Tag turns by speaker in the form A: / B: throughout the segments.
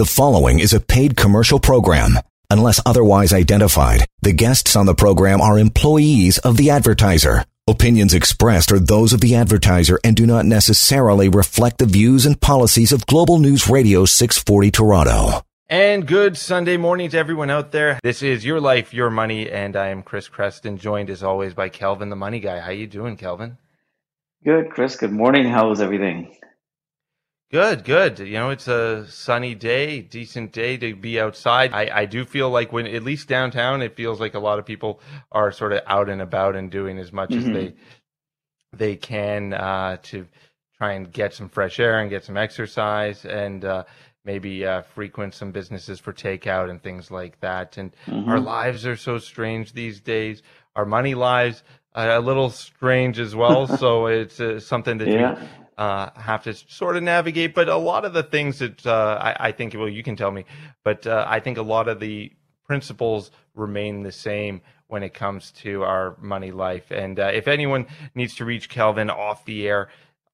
A: The following is a paid commercial program. Unless otherwise identified, the guests on the program are employees of the advertiser. Opinions expressed are those of the advertiser and do not necessarily reflect the views and policies of Global News Radio 640 Toronto.
B: And good Sunday morning to everyone out there. This is Your Life, Your Money, and I am Chris Creston, joined as always by Kelvin, the Money Guy. How you doing, Kelvin?
C: Good, Chris. Good morning. How's everything?
B: Good, good. You know, it's a sunny day, decent day to be outside. I, I do feel like when, at least downtown, it feels like a lot of people are sort of out and about and doing as much mm-hmm. as they they can uh, to try and get some fresh air and get some exercise and uh, maybe uh, frequent some businesses for takeout and things like that. And mm-hmm. our lives are so strange these days. Our money lives a little strange as well. so it's uh, something that yeah. Uh, have to sort of navigate. But a lot of the things that uh, I, I, think, well, you can tell me, but uh, I think a lot of the principles remain the same when it comes to our money life. And uh, if anyone needs to reach Kelvin off the air,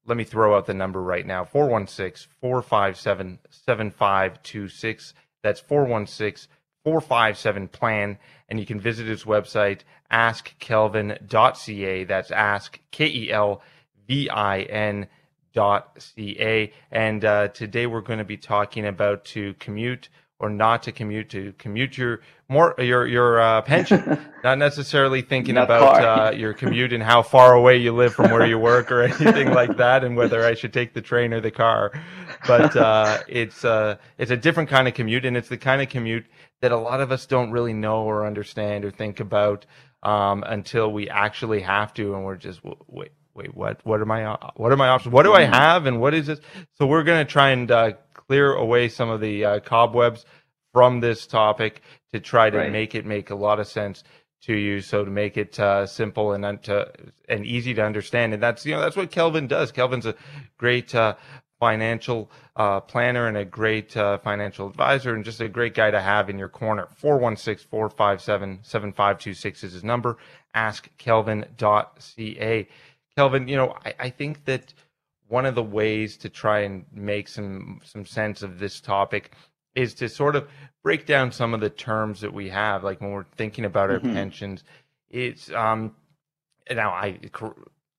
B: let me throw out the number right now 416 457 7526. That's 416 457 plan. And you can visit his website, askkelvin.ca. That's ask, K E L V I N ca. And uh, today we're going to be talking about to commute or not to commute to commute your more your your uh, pension. Not necessarily thinking not about uh, your commute and how far away you live from where you work or anything like that and whether i should take the train or the car. But uh, it's uh, it's a different kind of commute and it's the kind of commute that a lot of us don't really know or understand or think about um, until we actually have to and we're just wait wait, what? What are my what are my options? What do I mm-hmm. have, and what is this? So we're going to try and uh, clear away some of the uh, cobwebs from this topic to try to right. make it make a lot of sense to you. So to make it uh, simple and to, and easy to understand, and that's you know that's what Kelvin does. Kelvin's a great uh, financial uh, planner and a great uh, financial advisor and just a great guy to have in your corner. 416 457 7526 is his number. Ask AskKelvin.ca. Kelvin, you know, I, I think that one of the ways to try and make some some sense of this topic is to sort of break down some of the terms that we have, like when we're thinking about our mm-hmm. pensions. It's um now I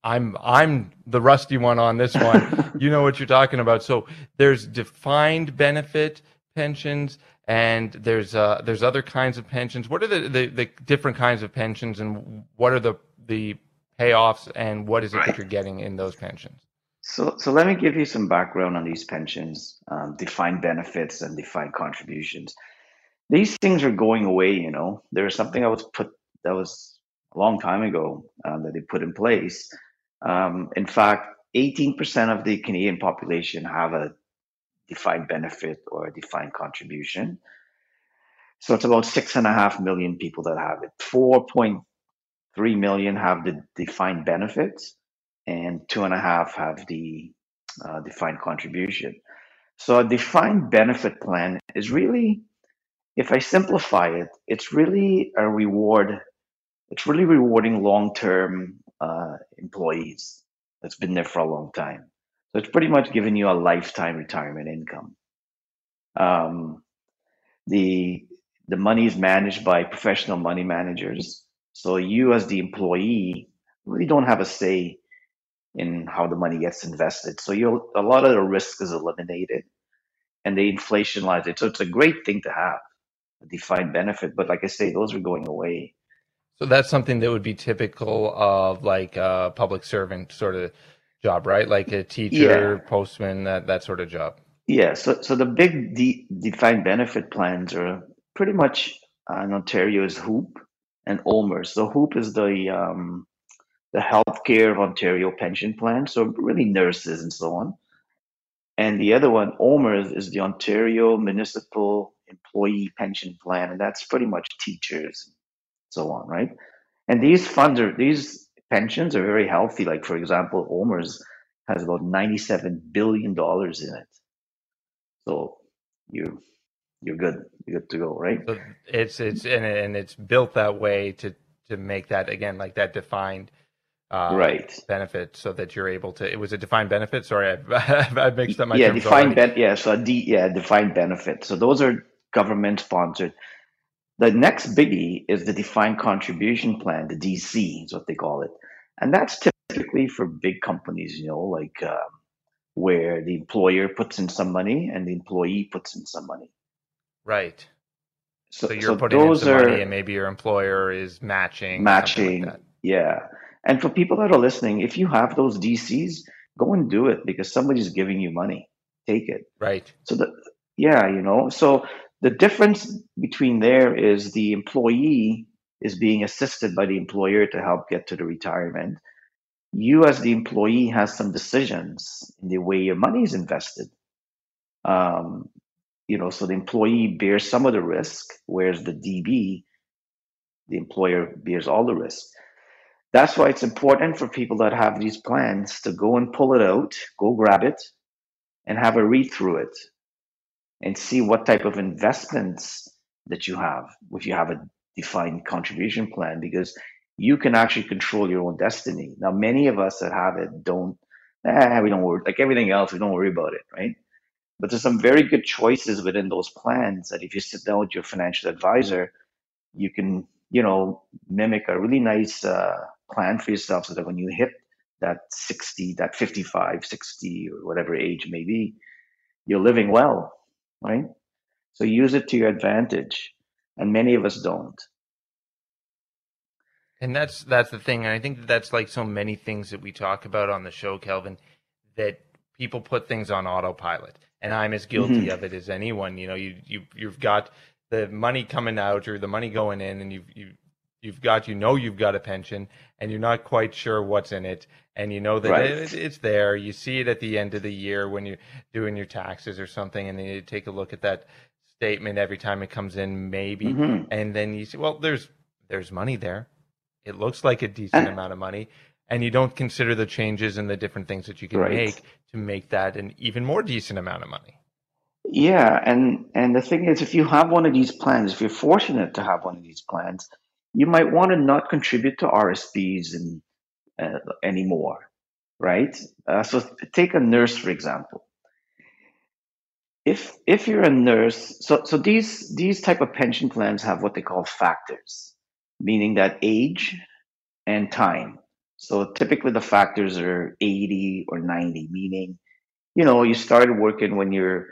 B: I'm I'm the rusty one on this one. you know what you're talking about. So there's defined benefit pensions and there's uh there's other kinds of pensions. What are the, the, the different kinds of pensions and what are the the payoffs, and what is it right. that you're getting in those pensions?
C: So, so let me give you some background on these pensions, um, defined benefits, and defined contributions. These things are going away. You know, there's something I was put that was a long time ago um, that they put in place. Um, in fact, 18% of the Canadian population have a defined benefit or a defined contribution. So it's about six and a half million people that have it. 4.3 three million have the defined benefits, and two and a half have the uh, defined contribution. So a defined benefit plan is really, if I simplify it, it's really a reward. It's really rewarding long-term uh, employees that's been there for a long time. So it's pretty much giving you a lifetime retirement income. Um, the the money is managed by professional money managers so you, as the employee, really don't have a say in how the money gets invested. So you a lot of the risk is eliminated, and they inflationalize it. So it's a great thing to have a defined benefit. But like I say, those are going away.
B: So that's something that would be typical of like a public servant sort of job, right? Like a teacher, yeah. postman, that that sort of job.
C: Yeah. So so the big de- defined benefit plans are pretty much uh, in Ontario is HOOPP and OMERS. So HOOPP is the um, the Healthcare of Ontario pension plan, so really nurses and so on. And the other one, OMERS, is the Ontario Municipal Employee Pension Plan, and that's pretty much teachers, and so on, right? And these funds are these pensions are very healthy. Like for example, OMERS has about ninety-seven billion dollars in it. So you you're good. You're good to go, right? So
B: it's it's and and it's built that way to to make that again like that defined uh,
C: right.
B: benefit so that you're able to it was a defined benefit? Sorry i i mixed up my
C: yeah defined ben- yeah so a D, yeah defined benefit. So those are government sponsored the next biggie is the defined contribution plan the dc is what they call it. And that's typically for big companies you know like um, where the employer puts in some money and the employee puts in some money
B: right.
C: So,
B: so you're
C: so
B: putting in
C: those
B: some
C: are
B: money and maybe your employer is matching
C: matching
B: like
C: yeah. And for people that are listening if you have those dcs go and do it because somebody's giving you money. Take it.
B: Right.
C: So the yeah you know so the difference between there is the employee is being assisted by the employer to help get to the retirement. You as the employee has some decisions in the way your money is invested. Um, you know so the employee bears some of the risk whereas the db the employer bears all the risk. That's why it's important for people that have these plans to go and pull it out go grab it and have a read through it and see what type of investments that you have if you have a defined contribution plan because you can actually control your own destiny. Now many of us that have it don't eh, we don't worry like everything else we don't worry about it right but there's some very good choices within those plans that if you sit down with your financial advisor you can you know mimic a really nice uh, plan for yourself so that when you hit that 60 that 55 60 or whatever age may be you're living well right? So use it to your advantage and many of us don't.
B: And that's that's the thing, and I think that that's like so many things that we talk about on the show, Kelvin, that people put things on autopilot, and I'm as guilty
C: Mhm.
B: of it as anyone. You know, you you you've got the money coming out or the money going in, and you've you you've got you know you've got a pension, and you're not quite sure what's in it, and you know that
C: Right.
B: it, it's there. You see it at the end of the year when you're doing your taxes or something, and then you take a look at that statement every time it comes in, maybe,
C: Mhm.
B: and then you see, well, there's there's money there. It looks like a decent amount of money, and you don't consider the changes and the different things that you can
C: Right.
B: make to make that an even more decent amount of money.
C: Yeah, and and the thing is, if you have one of these plans, if you're fortunate to have one of these plans, you might want to not contribute to RSPs and uh, anymore, right? Uh, so take a nurse for example. If if you're a nurse, so so these these type of pension plans have what they call factors, meaning that age and time. So typically the factors are 80 or 90, meaning you know you started working when you're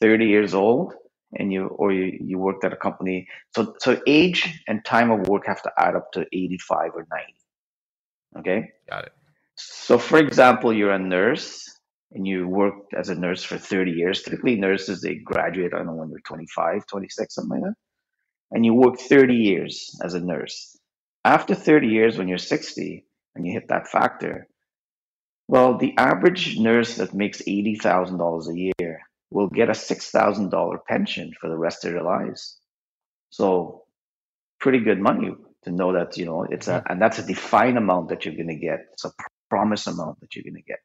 C: 30 years old and you or you, you worked at a company. So so age and time of work have to add up to 85 or 90 okay?
B: Got it.
C: so for example you're a nurse and you worked as a nurse for 30 years. Typically nurses they graduate i don't know when they're 25 26 something like that. And you work 30 years as a nurse. After 30 years when you're 60 and you hit that factor well the average nurse that makes $80000 a year will get a $6,000 pension for the rest of their lives. So pretty good money to know that, you know, it's a, and that's a defined amount that you're going to get. It's a promise amount that you're going to get.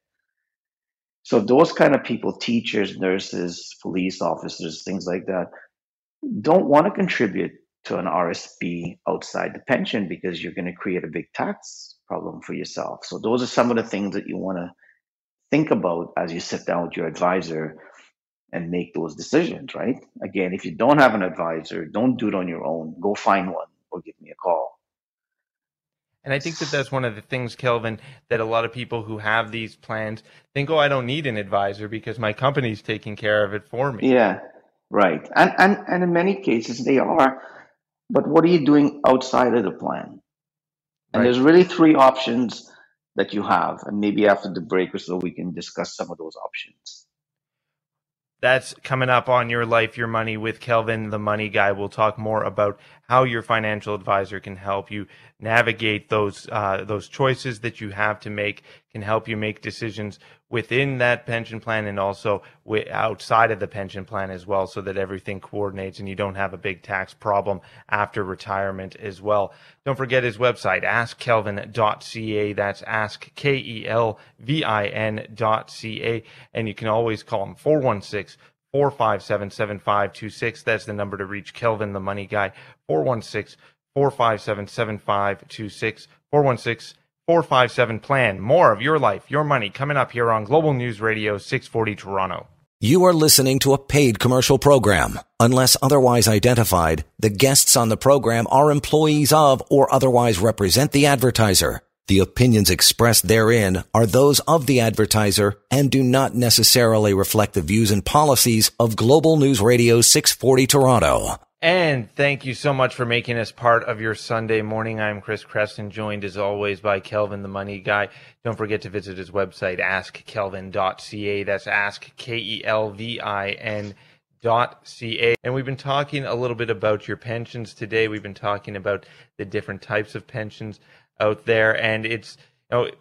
C: So those kind of people, teachers, nurses, police officers, things like that, don't want to contribute to an RSP outside the pension because you're going to create a big tax problem for yourself. So those are some of the things that you want to think about as you sit down with your advisor and make those decisions, right? Again, if you don't have an advisor, don't do it on your own. Go find one or give me a call.
B: And I think that that's one of the things, Kelvin, that a lot of people who have these plans think, oh, I don't need an advisor because my company's taking care of it for me.
C: Yeah, right. And and and in many cases they are, but what are you doing outside of the plan? And
B: Right.
C: there's really three options that you have, and maybe after the break or so we can discuss some of those options.
B: That's coming up on Your Life, Your Money with Kelvin, the money guy. We'll talk more about how your financial advisor can help you navigate those uh, those choices that you have to make, can help you make decisions within that pension plan and also outside of the pension plan as well, so that everything coordinates and you don't have a big tax problem after retirement as well. Don't forget his website, askkelvin.ca. That's ask K E L V I N dot C A. And you can always call him 416 457 7526. That's the number to reach Kelvin, the money guy. 416 457 7526. 416 457 plan. More of your life, your money coming up here on Global News Radio 640 Toronto.
A: You are listening to a paid commercial program. Unless otherwise identified, the guests on the program are employees of or otherwise represent the advertiser. The opinions expressed therein are those of the advertiser and do not necessarily reflect the views and policies of Global News Radio 640 Toronto.
B: And thank you so much for making us part of your Sunday morning. I'm Chris Creston, joined as always by Kelvin, the money guy. Don't forget to visit his website, askkelvin.ca. That's ask, K-E-L-V-I-N dot ca and we've been talking a little bit about your pensions today we've been talking about the different types of pensions out there and it's you know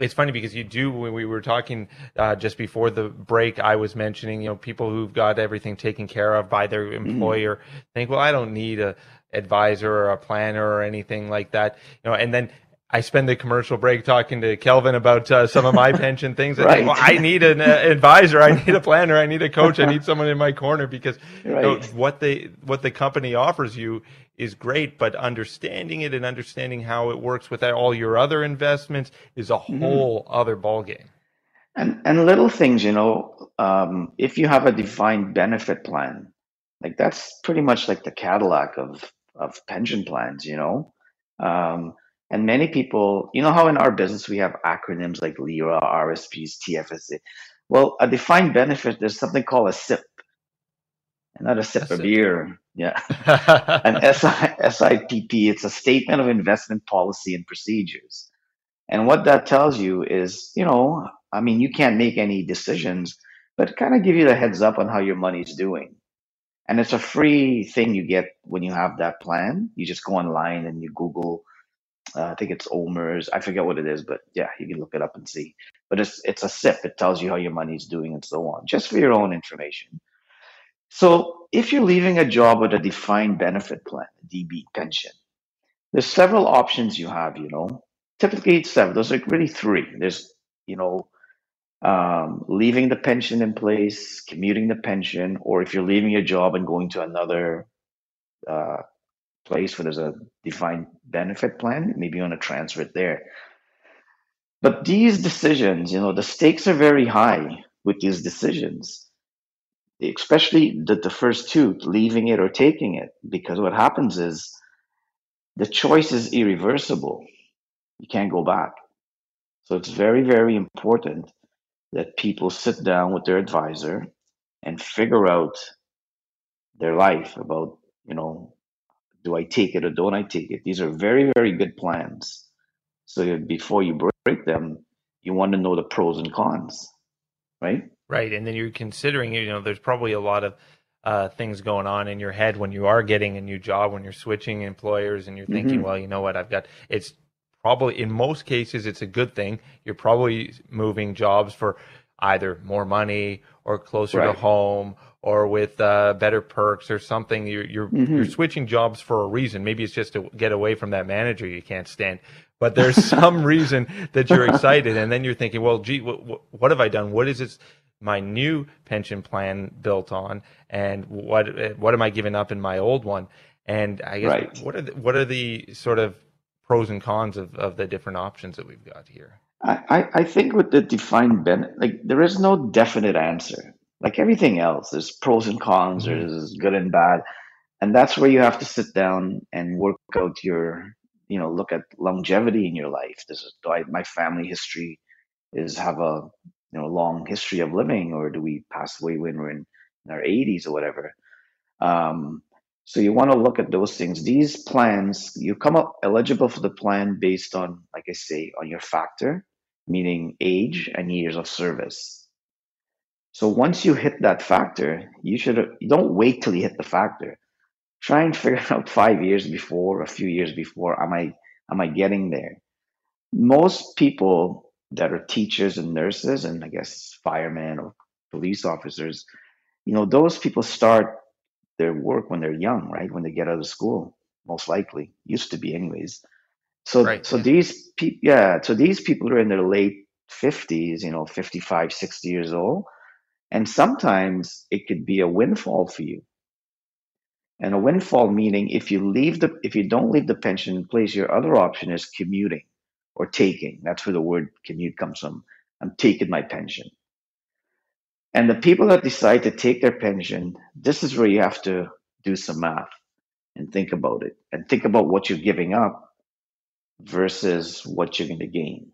B: it's funny because you do when we were talking uh, just before the break i was mentioning you know people who've got everything taken care of by their mm-hmm. employer think well i don't need a advisor or a planner or anything like that you know and then I spend the commercial break talking to Kelvin about uh, some of my pension things. right. Think, well, I need an uh, advisor, I need a planner, I need a coach, I need someone in my corner because right. you know, what they what the company offers you is great, but understanding it and understanding how it works with all your other investments is a mm-hmm. whole mm-hmm. other ballgame.
C: And and little things, you know, um, if you have a defined benefit plan, like that's pretty much like the Cadillac of of pension plans, you know. Um, and many people, you know, how in our business we have acronyms like LIRA, RSPs, TFSA. Well, a defined benefit, there's something called a SIP, and not a sip of beer. Yeah. An SIPP, it's a statement of investment policy and procedures. And what that tells you is, you know, I mean, you can't make any decisions, but kind of give you the heads up on how your money's doing. And it's a free thing you get when you have that plan. You just go online and you Google, uh, I think it's OMERS. I forget what it is, but yeah, you can look it up and see. But it's it's a SIP. It tells you how your money's doing and so on, just for your own information. So if you're leaving a job with a defined benefit plan, DB pension, there's several options you have, you know. Typically it's seven. Those are really three. There's, you know, um, leaving the pension in place, commuting the pension, or if you're leaving your job and going to another uh, place where there's a defined benefit plan, maybe you want to transfer it there. But these decisions, you know, the stakes are very high with these decisions especially the, the first two, leaving it or taking it, because what happens is the choice is irreversible. You can't go back. So it's very, very important that people sit down with their advisor and figure out their life about, you know, do I take it or don't I take it? These are very, very good plans. So before you break them, you want to know the pros and cons, right?
B: Right, and then you're considering, you know, there's probably a lot of uh, things going on in your head when you are getting a new job, when you're switching employers, and you're thinking, mm-hmm. well, you know what, I've got. It's probably in most cases it's a good thing. You're probably moving jobs for either more money or closer right. to home or with uh, better perks or something. You're you're, mm-hmm. you're switching jobs for a reason. Maybe it's just to get away from that manager you can't stand. But there's some reason that you're excited, and then you're thinking, well, gee, what, what have I done? What is this? my new pension plan built on and what what am I giving up in my old one and I guess right. what are the, what are the sort of pros and cons of, of the different options that we've got here
C: I, I think with the defined benefit like there is no definite answer like everything else there's pros and cons mm-hmm. there's good and bad and that's where you have to sit down and work out your you know look at longevity in your life this is I, my family history is have a you know long history of living, or do we pass away when we're in, in our 80s or whatever? Um, so you want to look at those things. These plans, you come up eligible for the plan based on, like I say, on your factor, meaning age and years of service. So once you hit that factor, you should you don't wait till you hit the factor. Try and figure out five years before, a few years before, am I am I getting there? Most people that are teachers and nurses and I guess firemen or police officers, you know, those people start their work when they're young, right? When they get out of school, most likely, used to be anyways. So right, so yeah. these people yeah, so these people are in their late 50s, you know, 55, 60 years old, and sometimes it could be a windfall for you. And a windfall meaning if you leave the if you don't leave the pension place, your other option is commuting or taking. That's where the word commute comes from. I'm taking my pension. And the people that decide to take their pension, this is where you have to do some math and think about it and think about what you're giving up versus what you're going to gain.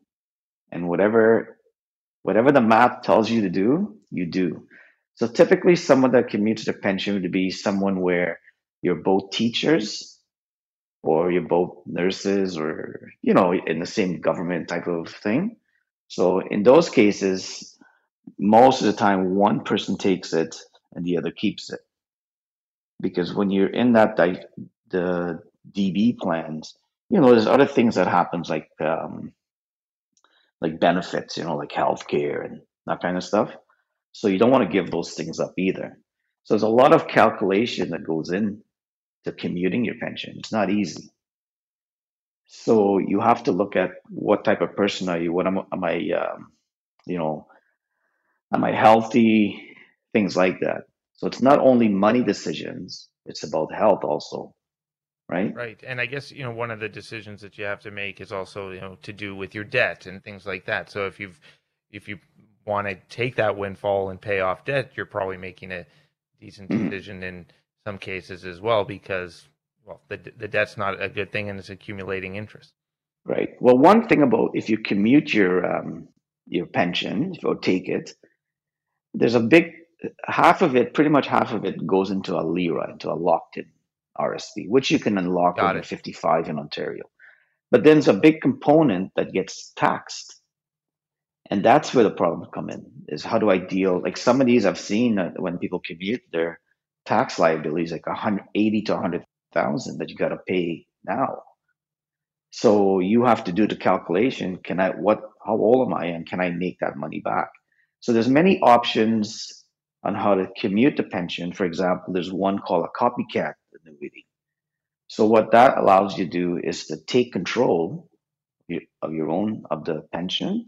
C: And whatever whatever the math tells you to do, you do. So typically someone that commutes their pension would be someone where you're both teachers or you're both nurses or you know in the same government type of thing. So in those cases, most of the time one person takes it and the other keeps it because when you're in that di- the db plans you know there's other things that happens like um, like benefits you know like healthcare and that kind of stuff so you don't want to give those things up either so there's a lot of calculation that goes in to commuting your pension it's not easy so you have to look at what type of person are you what am, am i um, you know Am I healthy? Things like that. So it's not only money decisions, it's about health also. Right.
B: Right. And I guess, you know, one of the decisions that you have to make is also, you know, to do with your debt and things like that. So if you've, if you want to take that windfall and pay off debt, you're probably making a decent mm-hmm. decision in some cases as well because, well, the, the debt's not a good thing and it's accumulating interest.
C: Right. Well, one thing about if you commute your um, your pension, if you take it, there's a big half of it, pretty much half of it goes into a LIRA, into a locked in RSP, which you can unlock Got when 55 in Ontario. But then there's a big component that gets taxed. And that's where the problems come in is how do I deal? Like some of these I've seen when people commute, their tax liabilities like 180 to 100,000 that you got to pay now. So you have to do the calculation. Can I, what, how old am I and can I make that money back? So there's many options on how to commute the pension. For example, there's one called a copycat annuity. So what that allows you to do is to take control of your own of the pension,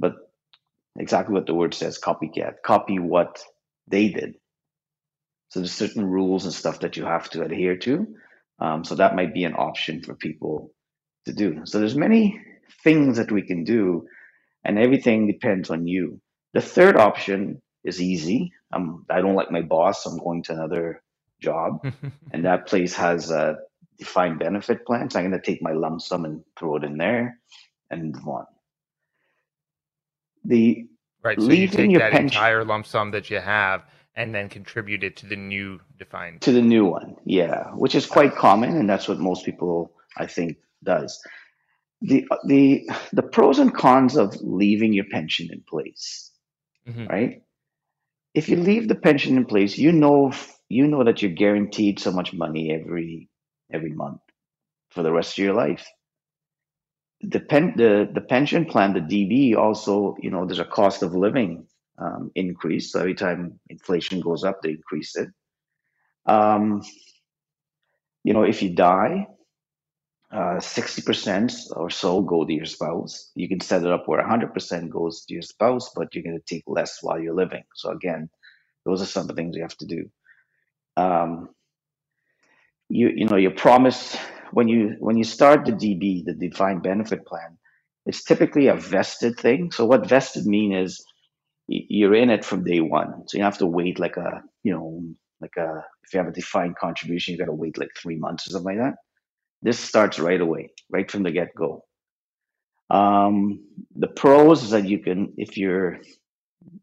C: but exactly what the word says, copycat, copy what they did. So there's certain rules and stuff that you have to adhere to. Um, so that might be an option for people to do. So there's many things that we can do, and everything depends on you. The third option is easy. Um, I don't like my boss. I'm going to another job, and that place has a defined benefit plan. So I'm going to take my lump sum and throw it in there and move on. The
B: right. So you take that pension, entire lump sum that you have and then contribute it to the new defined
C: to the new one. Yeah, which is quite common, and that's what most people I think does. The the the pros and cons of leaving your pension in place mm-hmm. right? If you leave the pension in place, you know you know that you're guaranteed so much money every every month for the rest of your life. The pen the, the pension plan, the DB, also you know there's a cost of living um, increase. So every time inflation goes up, they increase it. Um, you know, if you die, uh, 60% or so go to your spouse. You can set it up where 100% goes to your spouse, but you're going to take less while you're living. So again, those are some of the things you have to do. Um, you you know you promise when you when you start the DB, the defined benefit plan, it's typically a vested thing. So what vested mean is you're in it from day one. So you have to wait like a you know like a if you have a defined contribution, you got to wait like three months or something like that. This starts right away, right from the get go. Um, the pros is that you can, if you're,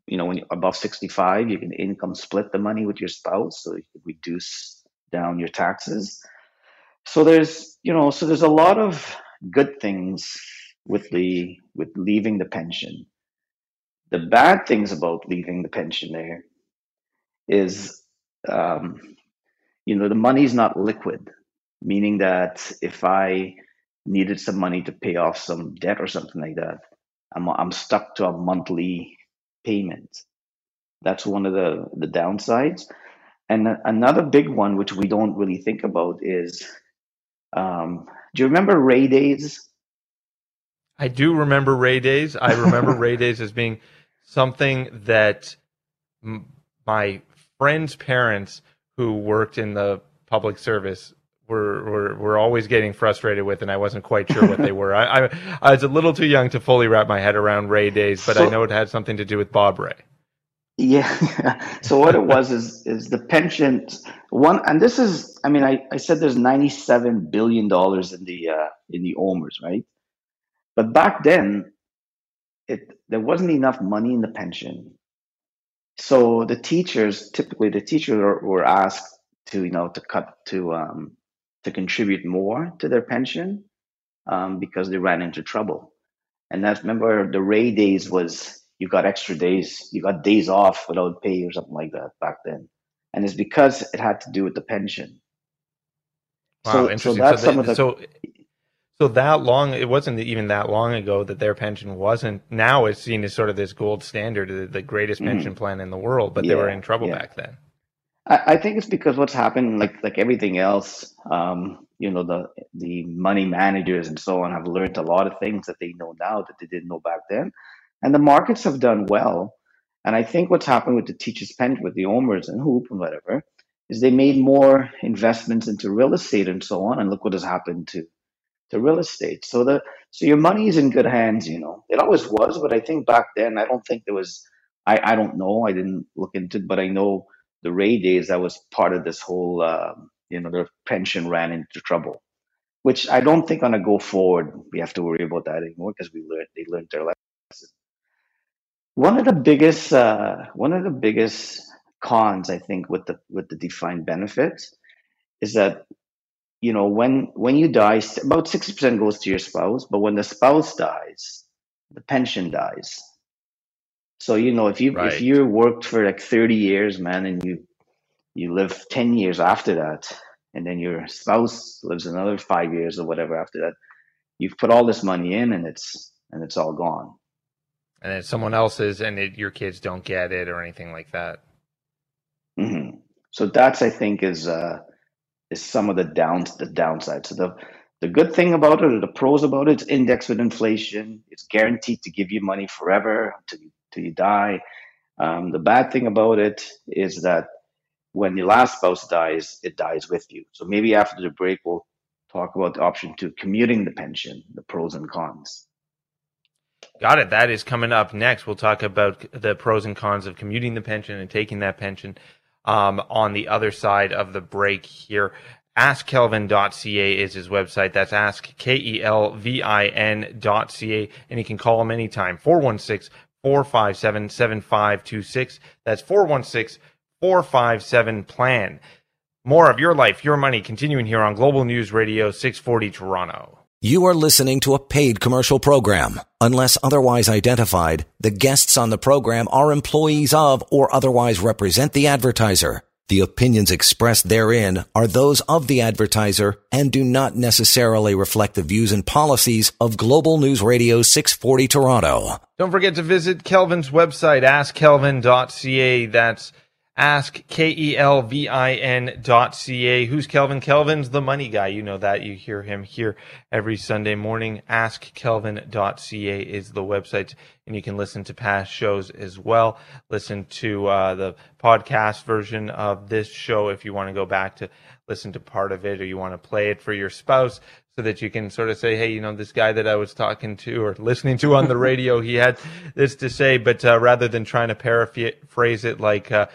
C: you know, when you're above 65, you can income split the money with your spouse, so you can reduce down your taxes. So there's, you know, so there's a lot of good things with the with leaving the pension. The bad things about leaving the pension there is, um, you know, the money's not liquid meaning that if I needed some money to pay off some debt or something like that, I'm I'm stuck to a monthly payment. That's one of the the downsides. And another big one, which we don't really think about, is um, do you remember Rae Days?
B: I do remember Rae Days. I remember Rae Days as being something that m- my friends' parents who worked in the public service were, were, were always getting frustrated with, and I wasn't quite sure what they were. I, I, I was a little too young to fully wrap my head around Rae days, but so, I know it had something to do with Bob Rae.
C: Yeah. so what it was is is the pension one, and this is, I mean, I, I said there's 97 billion dollars in the uh, in the OMERS, right? But back then, it there wasn't enough money in the pension, so the teachers typically the teachers were, were asked to you know to cut to um, to contribute more to their pension um, because they ran into trouble. And that's remember the Rae days was you got extra days, you got days off without pay or something like that back then. And it's because it had to do with the pension.
B: Wow, so, interesting. So that's so, they, some of the, so, so that long, it wasn't even that long ago that their pension wasn't. Now it's seen as sort of this gold standard, the, the greatest mm-hmm. pension plan in the world, but yeah, they were in trouble yeah. back then.
C: I, I think it's because what's happened, like like everything else, um, you know, the the money managers and so on have learned a lot of things that they know now that they didn't know back then, and the markets have done well. And I think what's happened with the teachers' pension, with the OMERS and HOOPP and whatever, is they made more investments into real estate and so on. And look what has happened to to real estate. So the so your money is in good hands. You know, it always was, but I think back then I don't think there was. I I don't know. I didn't look into, it, but I know the Rae days, that was part of this whole, um, you know, their pension ran into trouble, which I don't think on a go forward we have to worry about that anymore because we learned they learned their lesson. One of the biggest, uh, one of the biggest cons I think with the with the defined benefits is that you know when when you die about 60% goes to your spouse but when the spouse dies the pension dies so you know, if you right. if you worked for like thirty years, man, and you you live ten years after that, and then your spouse lives another five years or whatever after that, you've put all this money in, and it's and it's all gone.
B: And then someone else's, and it, your kids don't get it or anything like that.
C: Mm-hmm. So that's I think is uh, is some of the downs the downside. So the the good thing about it, or the pros about it, it's indexed with inflation. It's guaranteed to give you money forever until you you die. Um, the bad thing about it is that when your last spouse dies, it dies with you. So maybe after the break, we'll talk about the option to commuting the pension, the pros and cons.
B: Got it. That is coming up next. We'll talk about the pros and cons of commuting the pension and taking that pension um, on the other side of the break here. AskKelvin.ca is his website. That's ask. And you can call him anytime, 416 457 7526. That's 416 457 plan. More of your life, your money, continuing here on Global News Radio 640 Toronto.
A: You are listening to a paid commercial program. Unless otherwise identified, the guests on the program are employees of or otherwise represent the advertiser. The opinions expressed therein are those of the advertiser and do not necessarily reflect the views and policies of Global News Radio 640 Toronto.
B: Don't forget to visit Kelvin's website, askkelvin.ca. That's ask K-E-L-V-I-N dot C-A. Who's Kelvin? Kelvin's the money guy. You know that. You hear him here every Sunday morning. AskKelvin.ca is the website and you can listen to past shows as well. Listen to uh, the podcast version of this show if you want to go back to listen to part of it or you want to play it for your spouse so that you can sort of say, hey, you know, this guy that I was talking to or listening to on the radio, he had this to say, but uh, rather than trying to paraphrase it like, uh,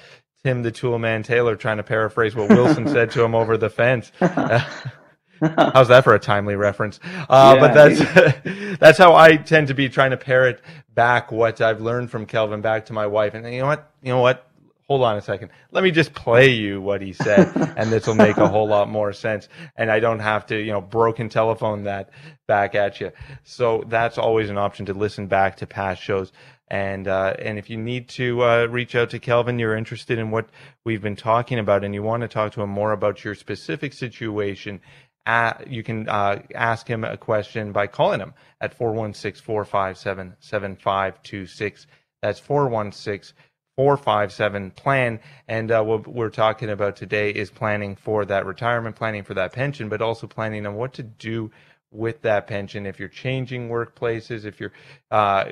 B: Tim the Tool Man Taylor trying to paraphrase what Wilson said to him over the fence. how's that for a timely reference? Uh, yeah, but that's that's how I tend to be trying to parrot back what I've learned from Kelvin back to my wife. And you know what? You know what? Hold on a second. Let me just play you what he said, and this will make a whole lot more sense. And I don't have to, you know, broken telephone that back at you. So that's always an option to listen back to past shows. And uh, and if you need to uh, reach out to Kelvin, you're interested in what we've been talking about, and you want to talk to him more about your specific situation, uh, you can uh, ask him a question by calling him at 416 457 7526. That's 416 457 plan. And uh, what we're talking about today is planning for that retirement, planning for that pension, but also planning on what to do with that pension if you're changing workplaces if you're uh,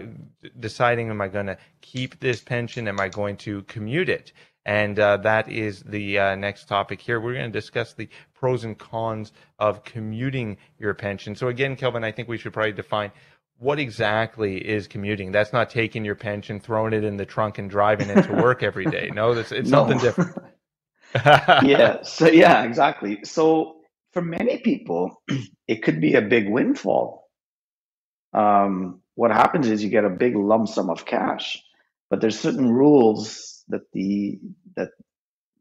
B: deciding am i going to keep this pension am i going to commute it And uh, that is the uh, next topic here. We're going to discuss the pros and cons of commuting your pension. So, again, Kelvin, I think we should probably define what exactly is commuting. That's not taking your pension, throwing it in the trunk, and driving it to work every day. No, that's, it's no. something different.
C: yeah. So, yeah, exactly. So, for many people, it could be a big windfall. Um, what happens is you get a big lump sum of cash, but there's certain rules that the that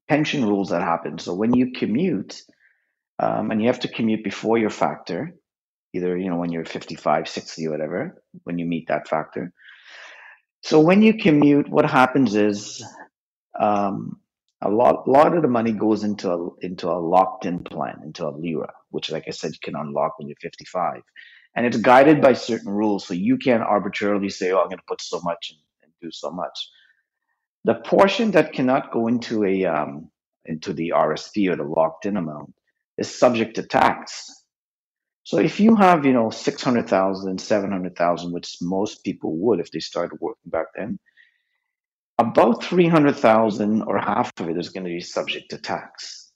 C: pension rules that happen. So when you commute, um, and you have to commute before your factor, either you know when you're 55, 60, whatever, when you meet that factor. So when you commute, what happens is um, a lot, lot of the money goes into a into a locked in plan, into a LIRA, which, like I said, you can unlock when you're 55, and it's guided by certain rules. So you can't arbitrarily say, "Oh, I'm going to put so much and, and, do so much." The portion that cannot go into a um, into the RSP or the locked in amount is subject to tax. So if you have, you know, 600,000, 700,000, which most people would if they started working back then, about 300,000 or half of it is going to be subject to tax.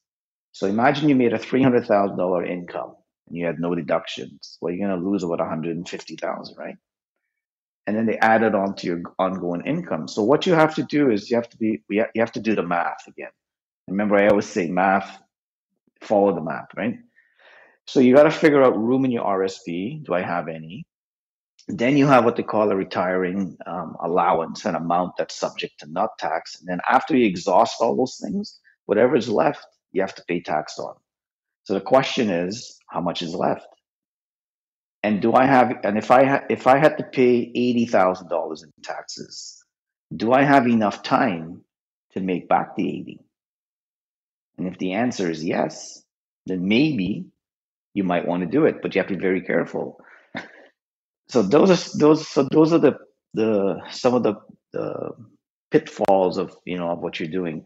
C: So imagine you made a $300,000 income and you had no deductions. Well, you're going to lose about 150,000, right? And then they add it on to your ongoing income. So what you have to do is you have to be you have to do the math again. Remember, I always say math, follow the math, right? So you got to figure out room in your RSP. Do I have any? Then you have what they call a retiring um, allowance, an amount that's subject to not tax. And then after you exhaust all those things, whatever is left, you have to pay tax on. So the question is, how much is left? And do I have? And if I ha- if I had to pay eighty thousand dollars in taxes, do I have enough time to make back the eighty? And if the answer is yes, then maybe you might want to do it, but you have to be very careful so those are those so those are the the some of the, pitfalls of you know of what you're doing.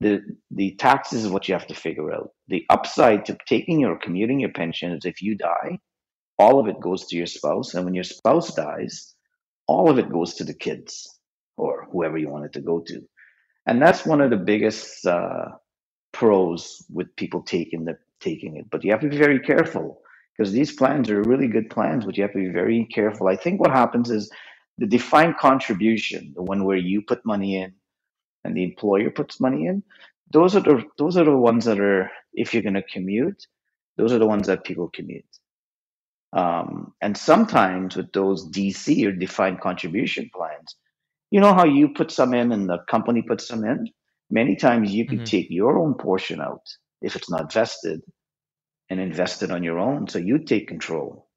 C: The the taxes is what you have to figure out. The upside to taking your commuting your pension is if you die all of it goes to your spouse and when your spouse dies all of it goes to the kids or whoever you want it to go to. And that's one of the biggest uh, pros with people taking the taking it but you have to be very careful because these plans are really good plans, but you have to be very careful. I think what happens is the defined contribution, the one where you put money in and the employer puts money in, those are the those are the ones that are if you're going to commute, those are the ones that people commute. Um, and sometimes with those DC or defined contribution plans, you know how you put some in and the company puts some in. Many times you can mm-hmm. take your own portion out if it's not vested and invest it on your own so you take control.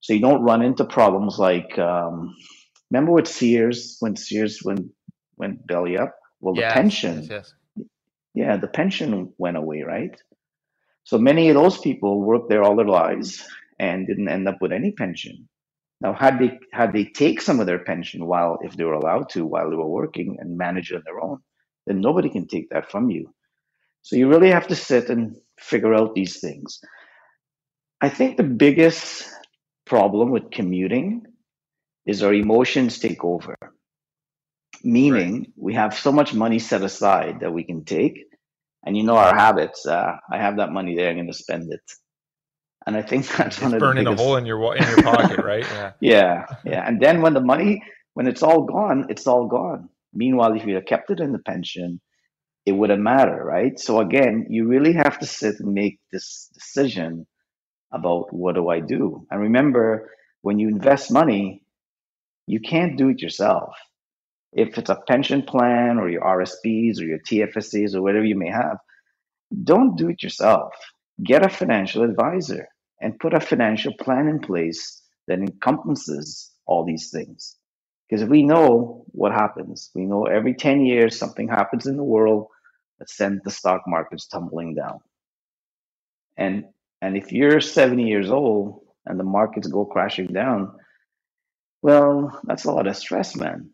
C: So you don't run into problems like um, remember with sears when sears went went belly up? Well the pension yes, yes. yeah the pension went away right? So many of those people worked there all their lives and didn't end up with any pension. Now had they had they take some of their pension while if they were allowed to while they were working and manage it on their own then nobody can take that from you. So you really have to sit and figure out these things. I think the biggest problem with commuting is our emotions take over. Meaning, right. we have so much money set aside that we can take, and you know our habits. Uh, I have that money there; I'm going to spend it. And I think that's
B: it's
C: one of
B: burning
C: the biggest...
B: a hole in your in your pocket, right?
C: Yeah. yeah, yeah. And then when the money, when it's all gone, it's all gone. Meanwhile, if you had kept it in the pension, it wouldn't matter, right? So again, you really have to sit and make this decision about what do I do? And remember, when you invest money, you can't do it yourself. If it's a pension plan or your RSPs or your TFSAs or whatever you may have, don't do it yourself. Get a financial advisor and put a financial plan in place that encompasses all these things. Because we know what happens. We know every 10 years something happens in the world that sent the stock markets tumbling down. And and if you're 70 years old and the markets go crashing down, well, that's a lot of stress, man.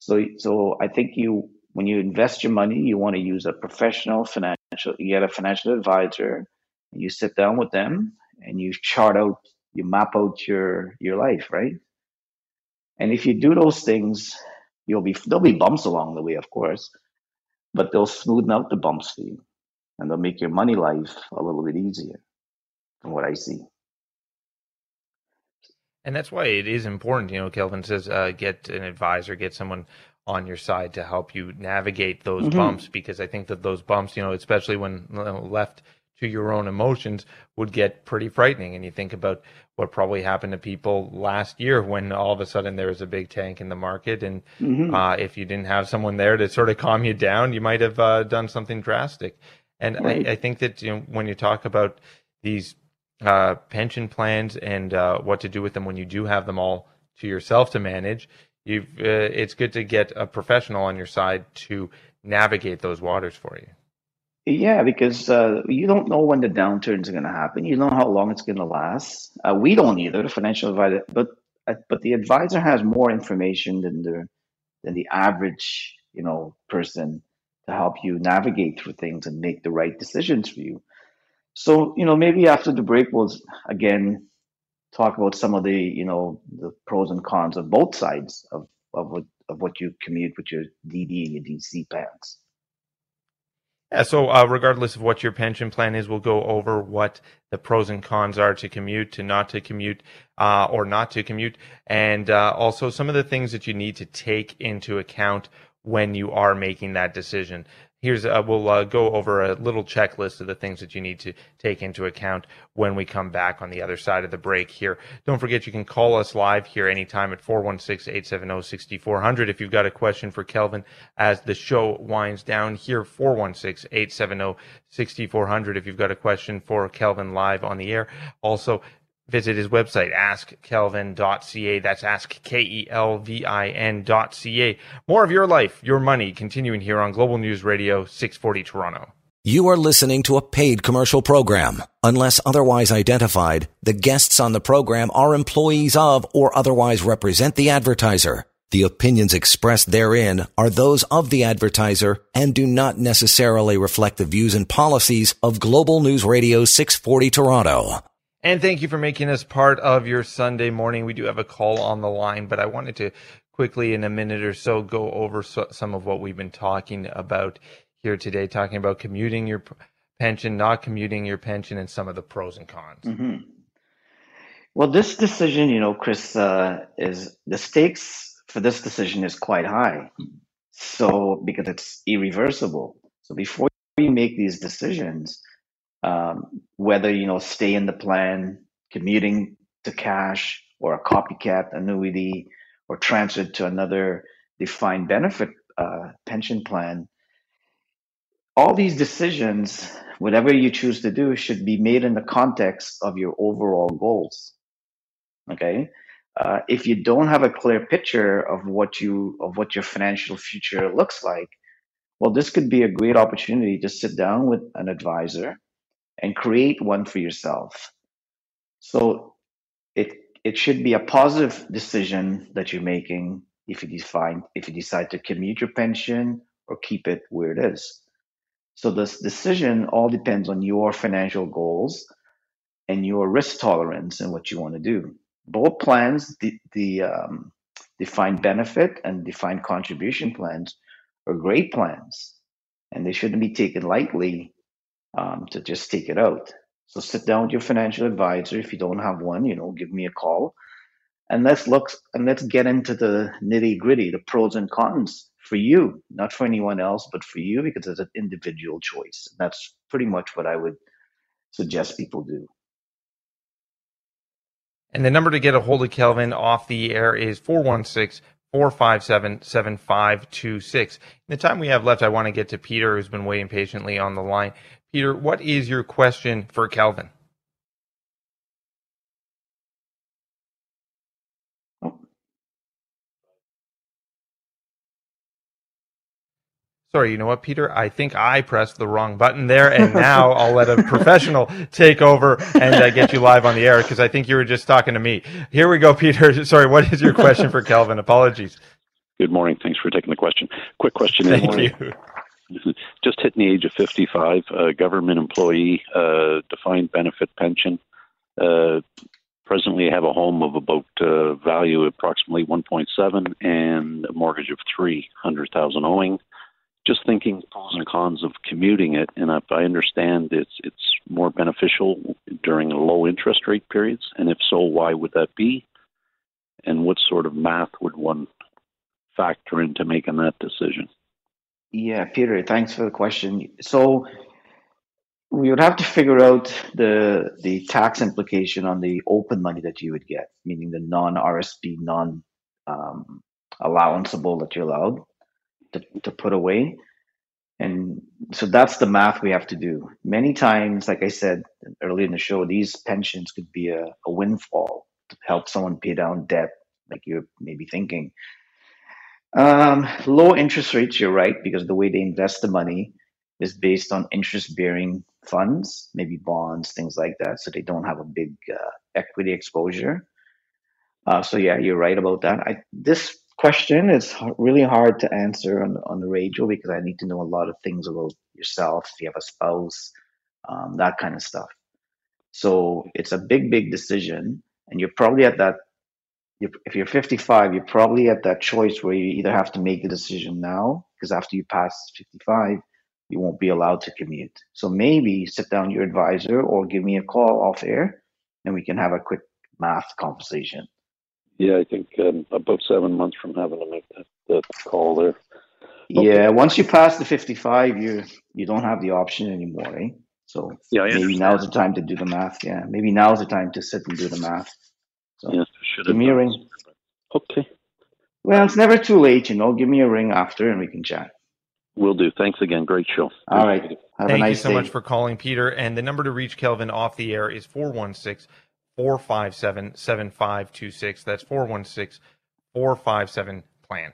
C: So so I think you when you invest your money, you want to use a professional financial you get a financial advisor, you sit down with them and you chart out, you map out your your life, right? And if you do those things, you'll be there'll be bumps along the way, of course, but they'll smoothen out the bumps for you and they'll make your money life a little bit easier from what I see.
B: And that's why it is important, you know, Kelvin says, uh, get an advisor, get someone on your side to help you navigate those mm-hmm. bumps because I think that those bumps, you know, especially when left to your own emotions, would get pretty frightening. And you think about what probably happened to people last year when all of a sudden there was a big tank in the market, and mm-hmm. uh, if you didn't have someone there to sort of calm you down, you might have uh, done something drastic. And right. I, I, think that you know when you talk about these uh, pension plans and uh, what to do with them when you do have them all to yourself to manage, you've uh, it's good to get a professional on your side to navigate those waters for you.
C: Yeah, because uh, you don't know when the downturns are going to happen. You don't know how long it's going to last. Uh, we don't either, the financial advisor, but uh, but the advisor has more information than the than the average you know person to help you navigate through things and make the right decisions for you. So you know maybe after the break we'll again talk about some of the you know the pros and cons of both sides of of what of what you commute with your DB and your DC plans.
B: Yeah, so uh, regardless of what your pension plan is, we'll go over what the pros and cons are to commute, to not to commute, uh, or not to commute, and uh, also some of the things that you need to take into account when you are making that decision here's uh, we'll uh, go over a little checklist of the things that you need to take into account when we come back on the other side of the break here. Don't forget you can call us live here anytime at 416-870-6400 if you've got a question for kelvin as the show winds down here 416-870-6400 if you've got a question for kelvin live on the air also visit his website, askkelvin.ca. That's ask. More of your life, your money, continuing here on Global News Radio 640 Toronto.
A: You are listening to a paid commercial program. Unless otherwise identified, the guests on the program are employees of or otherwise represent the advertiser. The opinions expressed therein are those of the advertiser and do not necessarily reflect the views and policies of Global News Radio 640 Toronto.
B: And thank you for making us part of your Sunday morning. We do have a call on the line, but I wanted to quickly, in a minute or so, go over so, some of what we've been talking about here today, talking about commuting your pension, not commuting your pension, and some of the pros and cons.
C: Mm-hmm. Well, this decision, you know, Chris, uh, is the stakes for this decision is quite high. So, because it's irreversible. So, before you make these decisions, um, whether you know stay in the plan, commuting to cash, or a copycat annuity, or transfer to another defined benefit uh, pension plan. All these decisions, whatever you choose to do, should be made in the context of your overall goals. Okay, uh, if you don't have a clear picture of what you of what your financial future looks like, well, this could be a great opportunity to sit down with an advisor and create one for yourself. So it it should be a positive decision that you're making if you define if you decide to commute your pension or keep it where it is. So this decision all depends on your financial goals and your risk tolerance and what you want to do. Both plans, the, the um, defined benefit and defined contribution plans, are great plans, and they shouldn't be taken lightly um, to just take it out. So sit down with your financial advisor. If you don't have one, you know, give me a call, and let's look and let's get into the nitty gritty, the pros and cons for you, not for anyone else, but for you because it's an individual choice. That's pretty much what I would suggest people do.
B: And the number to get a hold of Kelvin off the air is 416 457 7526. In the time we have left, I want to get to Peter, who's been waiting patiently on the line. Peter, what is your question for Kelvin? Sorry, you know what, Peter? I think I pressed the wrong button there, and now I'll let a professional take over and uh, get you live on the air because I think you were just talking to me. Here we go, Peter. Sorry, what is your question for Kelvin? Apologies.
D: Good morning. Thanks for taking the question. Quick question.
B: Thank you.
D: Just hitting the age of 55, a government employee, uh, defined benefit pension. Uh, presently, have a home of about uh, value approximately 1.7 and a mortgage of 300,000 owing. just thinking pros and cons of commuting it, and if I understand it's it's more beneficial during low interest rate periods, and if so, why would that be? And what sort of math would one factor into making that decision?
C: Yeah, Peter, thanks for the question. So we would have to figure out the the tax implication on the open money that you would get, meaning the non RSP, non um, allowanceable that you're allowed to, to put away. And so that's the math we have to do. Many times, like I said earlier in the show, these pensions could be a, a windfall to help someone pay down debt, like you're maybe thinking. Um, low interest rates, you're right, because the way they invest the money is based on interest bearing funds, maybe bonds, things like that. So they don't have a big uh, equity exposure. Uh, so yeah, you're right about that. I, this question is really hard to answer on, on the radio because I need to know a lot of things about yourself, if you have a spouse, um, that kind of stuff. So it's a big, big decision. And you're probably at that, if you're 55, you're probably at that choice where you either have to make the decision now, because after you pass 55, you won't be allowed to commute. So maybe sit down your advisor or give me a call off air and we can have a quick math conversation.
D: Yeah, I think um, about seven months from having to make that, that call there.
C: Okay. Yeah, once you pass the 55, you you don't have the option anymore, eh? So
D: yeah,
C: maybe now's the time to do the math. Yeah, maybe now's the time to sit and do the math. So
D: yes,
C: give me a ring.
D: Okay.
C: Well, it's never too late, you know. Give me a ring after, and we can chat.
D: Will do. Thanks again. Great show.
C: All right. Have
B: Thank
C: nice
B: you so
C: day.
B: much for calling, Peter. And the number to reach Kelvin off the air is 416 457 7526. That's 416 457 plan.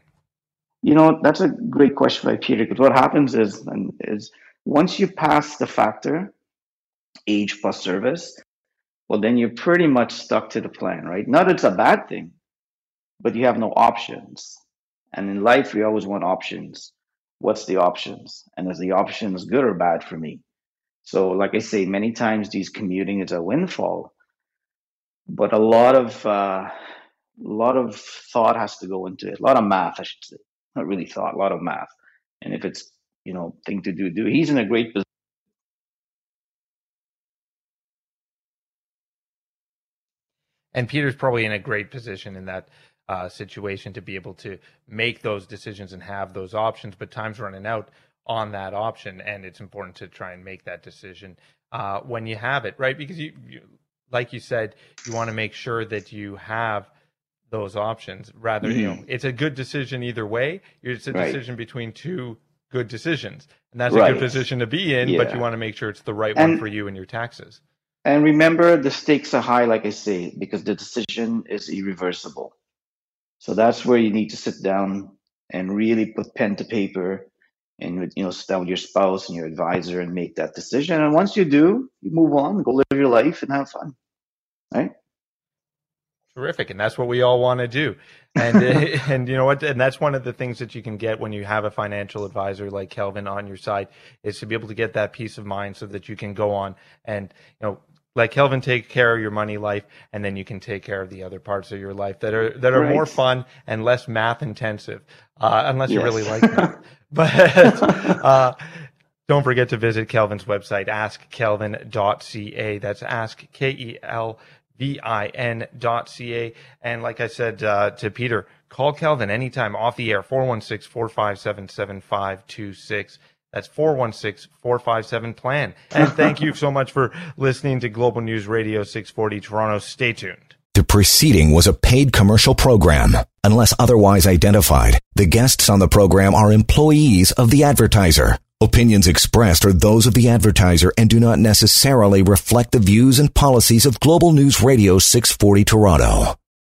C: You know, that's a great question by Peter because what happens is, is once you pass the factor, age plus service, well, then you're pretty much stuck to the plan, right? Not it's a bad thing, but you have no options. And in life, we always want options. What's the options? And is the options good or bad for me? So like i say many times these commuting is a windfall but a lot of uh, a lot of thought has to go into it. A lot of math i should say. Not really thought a lot of math. And if it's you know thing to do do he's in a great position
B: and peter's probably in a great position in that uh, situation to be able to make those decisions and have those options. But time's running out on that option, and it's important to try and make that decision uh, when you have it, right? Because you, you like you said, you want to make sure that you have those options. Rather, mm-hmm. you know, mm-hmm. it's a good decision either way. It's a decision right. between two good decisions, and that's right. a good position to be in. Yeah. But you want to make sure it's the right and, one for you and your taxes.
C: And remember, the stakes are high, like I say, because the decision is irreversible. So that's where you need to sit down and really put pen to paper and you know sit down with your spouse and your advisor and make that decision. And once you do, you move on, go live your life and have fun. Right?
B: Terrific, and that's what we all want to do. And and you know what? And that's one of the things that you can get when you have a financial advisor like Kelvin on your side is to be able to get that peace of mind so that you can go on and you know let Kelvin take care of your money life, and then you can take care of the other parts of your life that are that are right. more fun and less math intensive, uh, unless yes. you really like math. but uh, don't forget to visit Kelvin's website, askkelvin.ca. That's ask K E L V I N dot C A. And like I said uh, to Peter, call Kelvin anytime off the air, 416 457 7526. That's 416 457 plan. And thank you so much for listening to Global News Radio 640 Toronto. Stay tuned.
A: The preceding was a paid commercial program. Unless otherwise identified, the guests on the program are employees of the advertiser. Opinions expressed are those of the advertiser and do not necessarily reflect the views and policies of Global News Radio 640 Toronto.